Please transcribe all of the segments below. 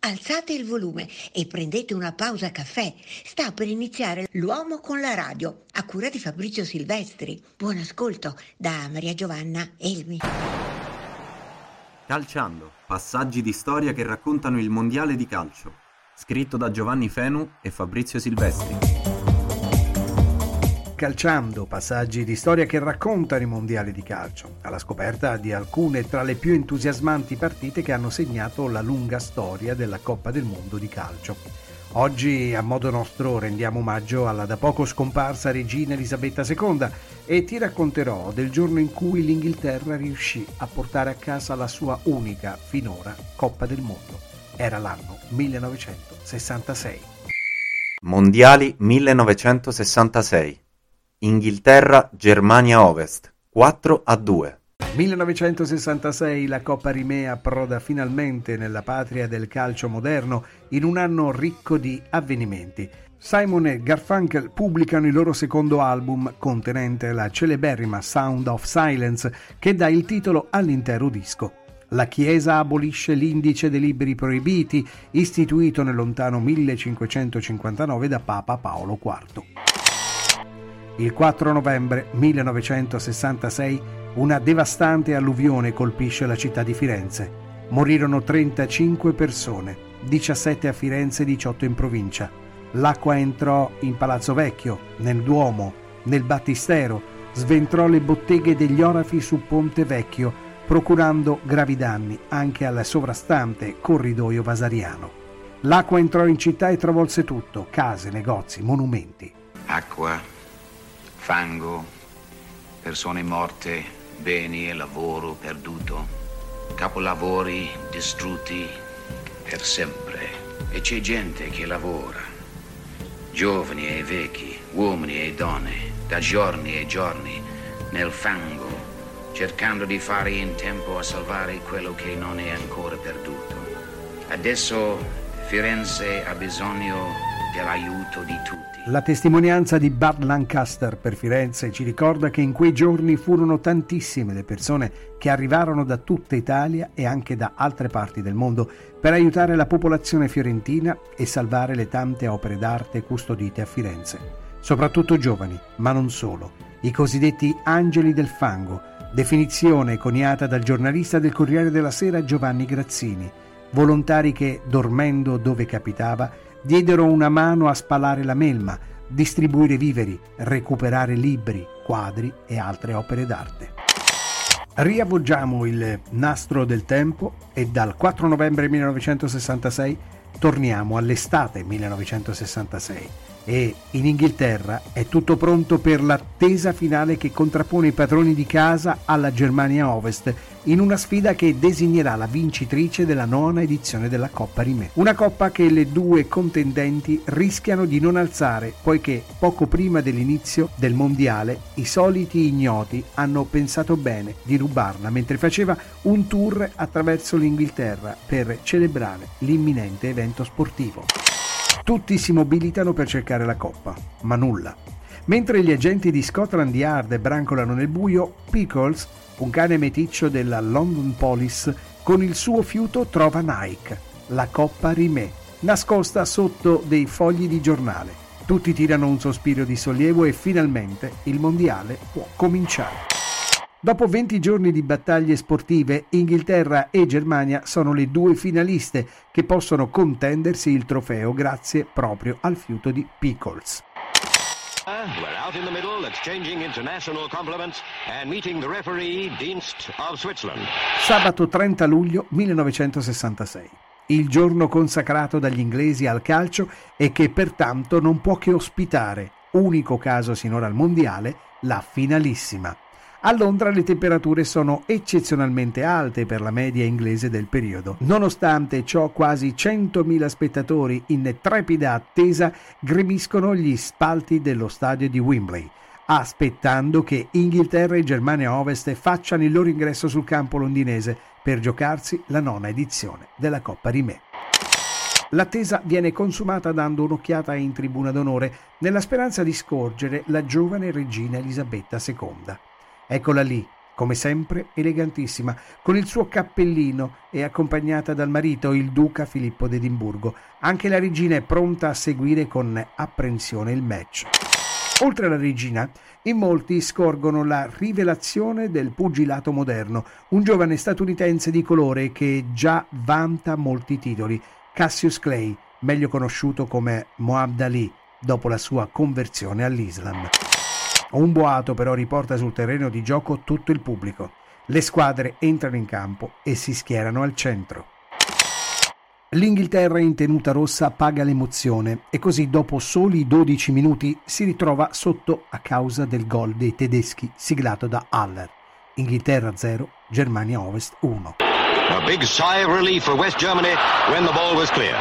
alzate il volume e prendete una pausa caffè. Sta per iniziare L'uomo con la radio, a cura di Fabrizio Silvestri. Buon ascolto da Maria Giovanna Elmi. Calciando, passaggi di storia che raccontano il mondiale di calcio. Scritto da Giovanni Fenu e Fabrizio Silvestri. Calciando, passaggi di storia che raccontano i mondiali di calcio, alla scoperta di alcune tra le più entusiasmanti partite che hanno segnato la lunga storia della Coppa del Mondo di calcio. Oggi a modo nostro rendiamo omaggio alla da poco scomparsa regina Elisabetta II e ti racconterò del giorno in cui l'Inghilterra riuscì a portare a casa la sua unica finora Coppa del Mondo. Era l'anno 1966. Mondiali 1966. Inghilterra, Germania Ovest 4 a 2. 1966 la Coppa Rimè approda finalmente nella patria del calcio moderno in un anno ricco di avvenimenti. Simon e Garfunkel pubblicano il loro secondo album contenente la celeberrima Sound of Silence che dà il titolo all'intero disco. La Chiesa abolisce l'indice dei libri proibiti istituito nel lontano 1559 da Papa Paolo IV. Il 4 novembre 1966 una devastante alluvione colpisce la città di Firenze. Morirono 35 persone, 17 a Firenze e 18 in provincia. L'acqua entrò in Palazzo Vecchio, nel Duomo, nel Battistero, sventrò le botteghe degli orafi su Ponte Vecchio, procurando gravi danni anche al sovrastante corridoio vasariano. L'acqua entrò in città e travolse tutto, case, negozi, monumenti. Acqua fango, persone morte, beni e lavoro perduto, capolavori distrutti per sempre. E c'è gente che lavora, giovani e vecchi, uomini e donne, da giorni e giorni, nel fango, cercando di fare in tempo a salvare quello che non è ancora perduto. Adesso Firenze ha bisogno dell'aiuto di tutti. La testimonianza di Bud Lancaster per Firenze ci ricorda che in quei giorni furono tantissime le persone che arrivarono da tutta Italia e anche da altre parti del mondo per aiutare la popolazione fiorentina e salvare le tante opere d'arte custodite a Firenze. Soprattutto giovani, ma non solo, i cosiddetti angeli del fango, definizione coniata dal giornalista del Corriere della Sera Giovanni Grazzini, volontari che, dormendo dove capitava, diedero una mano a spalare la melma, distribuire viveri, recuperare libri, quadri e altre opere d'arte. Riavvolgiamo il nastro del tempo e dal 4 novembre 1966 torniamo all'estate 1966 e in Inghilterra è tutto pronto per l'attesa finale che contrappone i padroni di casa alla Germania Ovest in una sfida che designerà la vincitrice della nona edizione della Coppa Rimè. Una coppa che le due contendenti rischiano di non alzare poiché poco prima dell'inizio del mondiale i soliti ignoti hanno pensato bene di rubarla mentre faceva un tour attraverso l'Inghilterra per celebrare l'imminente evento sportivo. Tutti si mobilitano per cercare la coppa, ma nulla. Mentre gli agenti di Scotland Yard brancolano nel buio, Pickles, un cane meticcio della London Police, con il suo fiuto trova Nike, la coppa Rimè, nascosta sotto dei fogli di giornale. Tutti tirano un sospiro di sollievo e finalmente il mondiale può cominciare. Dopo 20 giorni di battaglie sportive, Inghilterra e Germania sono le due finaliste che possono contendersi il trofeo grazie proprio al fiuto di Pickles. We're out in the middle, exchanging international compliments and meeting the referee Dienst of Switzerland. Sabato 30 luglio 1966, il giorno consacrato dagli inglesi al calcio e che pertanto non può che ospitare, unico caso sinora al mondiale, la finalissima. A Londra le temperature sono eccezionalmente alte per la media inglese del periodo. Nonostante ciò, quasi 100.000 spettatori in trepida attesa gremiscono gli spalti dello stadio di Wembley, aspettando che Inghilterra e Germania Ovest facciano il loro ingresso sul campo londinese per giocarsi la nona edizione della Coppa Rimè. L'attesa viene consumata dando un'occhiata in tribuna d'onore nella speranza di scorgere la giovane regina Elisabetta II. Eccola lì, come sempre elegantissima, con il suo cappellino e accompagnata dal marito, il duca Filippo d'Edimburgo. Anche la regina è pronta a seguire con apprensione il match. Oltre alla regina, in molti scorgono la rivelazione del pugilato moderno, un giovane statunitense di colore che già vanta molti titoli, Cassius Clay, meglio conosciuto come Mohammad Ali, dopo la sua conversione all'Islam. Un boato però riporta sul terreno di gioco tutto il pubblico. Le squadre entrano in campo e si schierano al centro. L'Inghilterra in tenuta rossa paga l'emozione e così dopo soli 12 minuti si ritrova sotto a causa del gol dei tedeschi siglato da Haller. Inghilterra 0, Germania Ovest 1. A big sigh of relief for West Germany when the ball was clear.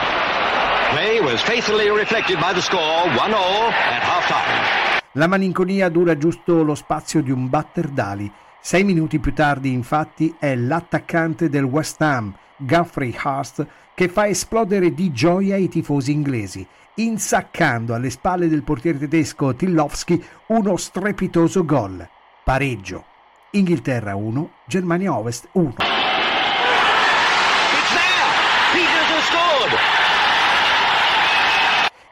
Play was faithfully reflected by the score 1-0 at half-time. La malinconia dura giusto lo spazio di un batter d'ali. Sei minuti più tardi, infatti, è l'attaccante del West Ham, Guthrie Hurst, che fa esplodere di gioia i tifosi inglesi, insaccando alle spalle del portiere tedesco Tillowski uno strepitoso gol. Pareggio. Inghilterra 1, Germania Ovest 1.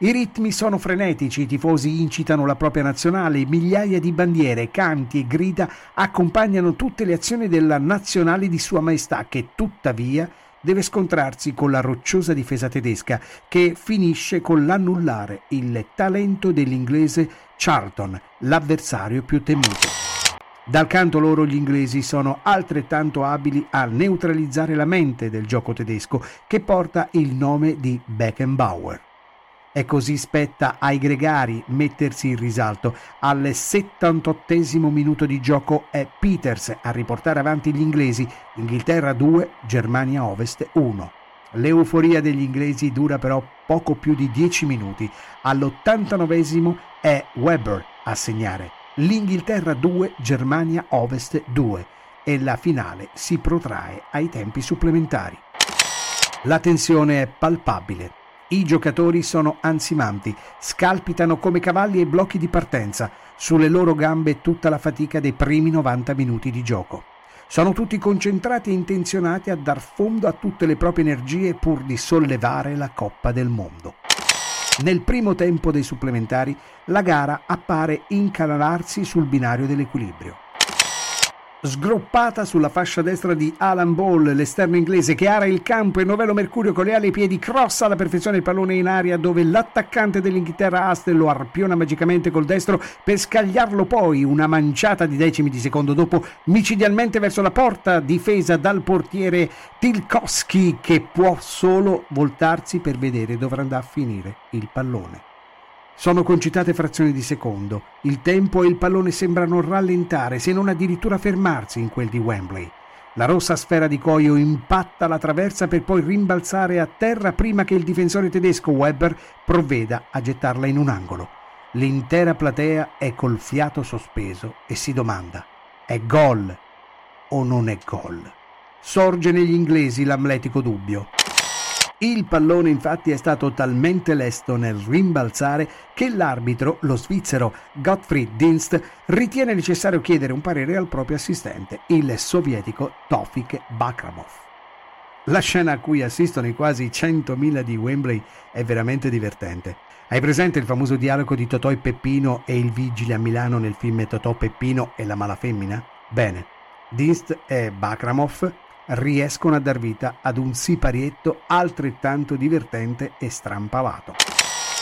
I ritmi sono frenetici, i tifosi incitano la propria nazionale, migliaia di bandiere, canti e grida accompagnano tutte le azioni della nazionale di Sua Maestà che tuttavia deve scontrarsi con la rocciosa difesa tedesca che finisce con l'annullare il talento dell'inglese Charlton, l'avversario più temuto. Dal canto loro gli inglesi sono altrettanto abili a neutralizzare la mente del gioco tedesco che porta il nome di Beckenbauer. E così spetta ai gregari mettersi in risalto. Al 78 minuto di gioco è Peters a riportare avanti gli inglesi. Inghilterra 2, Germania Ovest 1. L'euforia degli inglesi dura però poco più di 10 minuti. All'89 è Weber a segnare. L'Inghilterra 2, Germania Ovest 2 e la finale si protrae ai tempi supplementari. La tensione è palpabile. I giocatori sono ansimanti, scalpitano come cavalli ai blocchi di partenza, sulle loro gambe tutta la fatica dei primi 90 minuti di gioco. Sono tutti concentrati e intenzionati a dar fondo a tutte le proprie energie pur di sollevare la Coppa del Mondo. Nel primo tempo dei supplementari la gara appare incanalarsi sul binario dell'equilibrio sgroppata sulla fascia destra di Alan Ball, l'esterno inglese che ara il campo e Novello Mercurio con le ali ai piedi crossa alla perfezione il pallone in aria dove l'attaccante dell'Inghilterra Astel lo arpiona magicamente col destro per scagliarlo poi una manciata di decimi di secondo dopo micidialmente verso la porta difesa dal portiere Tilkowski che può solo voltarsi per vedere dove andrà a finire il pallone. Sono concitate frazioni di secondo. Il tempo e il pallone sembrano rallentare, se non addirittura fermarsi in quel di Wembley. La rossa sfera di Coio impatta la traversa per poi rimbalzare a terra prima che il difensore tedesco Weber provveda a gettarla in un angolo. L'intera platea è col fiato sospeso e si domanda: è gol o non è gol? Sorge negli inglesi l'amletico dubbio. Il pallone infatti è stato talmente lesto nel rimbalzare che l'arbitro, lo svizzero Gottfried Dienst, ritiene necessario chiedere un parere al proprio assistente, il sovietico Tofik Bakramov. La scena a cui assistono i quasi 100.000 di Wembley è veramente divertente. Hai presente il famoso dialogo di Totò e Peppino e il vigile a Milano nel film Totò Peppino e la mala femmina? Bene, Dist e Bakramov riescono a dar vita ad un siparietto altrettanto divertente e strampalato.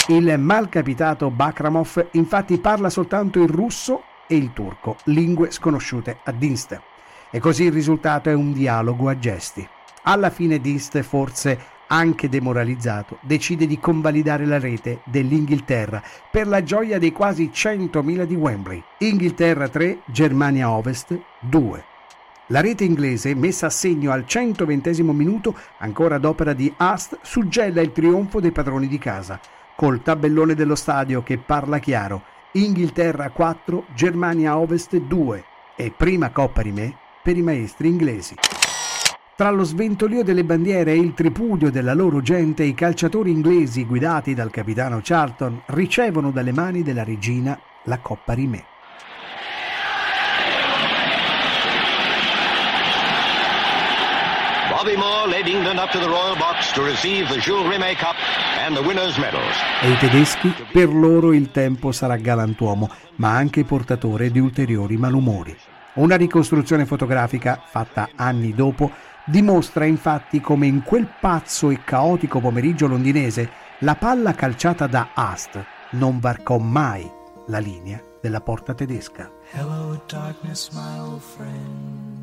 Il malcapitato Bakramov infatti parla soltanto il russo e il turco, lingue sconosciute a Dinst. E così il risultato è un dialogo a gesti. Alla fine Dist, forse anche demoralizzato, decide di convalidare la rete dell'Inghilterra per la gioia dei quasi 100.000 di Wembley. Inghilterra 3, Germania Ovest 2. La rete inglese, messa a segno al 120 minuto, ancora ad opera di Ast, suggella il trionfo dei padroni di casa, col tabellone dello stadio che parla chiaro. Inghilterra 4, Germania Ovest 2 e prima Coppa Rimè per i maestri inglesi. Tra lo sventolio delle bandiere e il tripudio della loro gente, i calciatori inglesi guidati dal capitano Charlton ricevono dalle mani della regina la Coppa Rimè. Bobby Moore led England up to the royal box to receive the Jules Rimet Cup and the winners' medals. E i tedeschi, per loro il tempo sarà galantuomo, ma anche portatore di ulteriori malumori. Una ricostruzione fotografica, fatta anni dopo, dimostra infatti come in quel pazzo e caotico pomeriggio londinese la palla calciata da Ast non varcò mai la linea della porta tedesca. Hello, darkness, my old friend.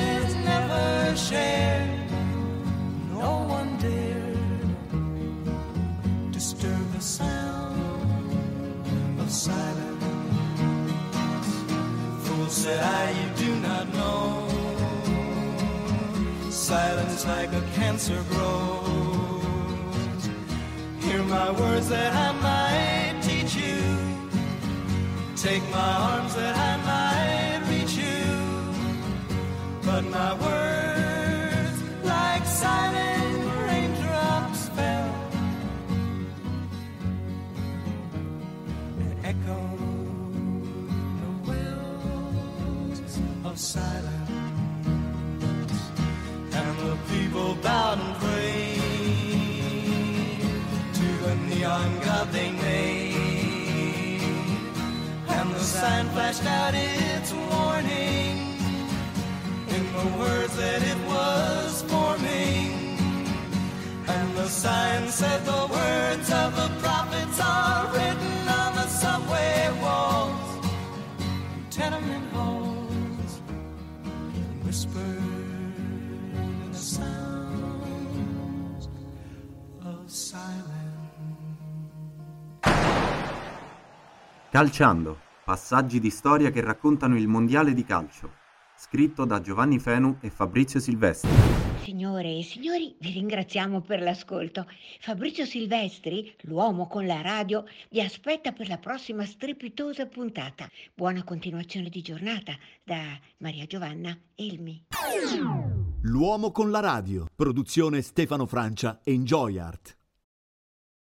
said I, you do not know. Silence like a cancer grows. Hear my words that I might teach you. Take my arms that I sign flashed out its warning in the words that it was forming. And the sign said the words of the prophets are written on the subway walls, tenement halls, whispered in the sounds of silence. Calciando. Passaggi di storia che raccontano il mondiale di calcio. Scritto da Giovanni Fenu e Fabrizio Silvestri. Signore e signori, vi ringraziamo per l'ascolto. Fabrizio Silvestri, l'uomo con la radio, vi aspetta per la prossima strepitosa puntata. Buona continuazione di giornata da Maria Giovanna Elmi. L'uomo con la radio. Produzione Stefano Francia e Enjoy Art.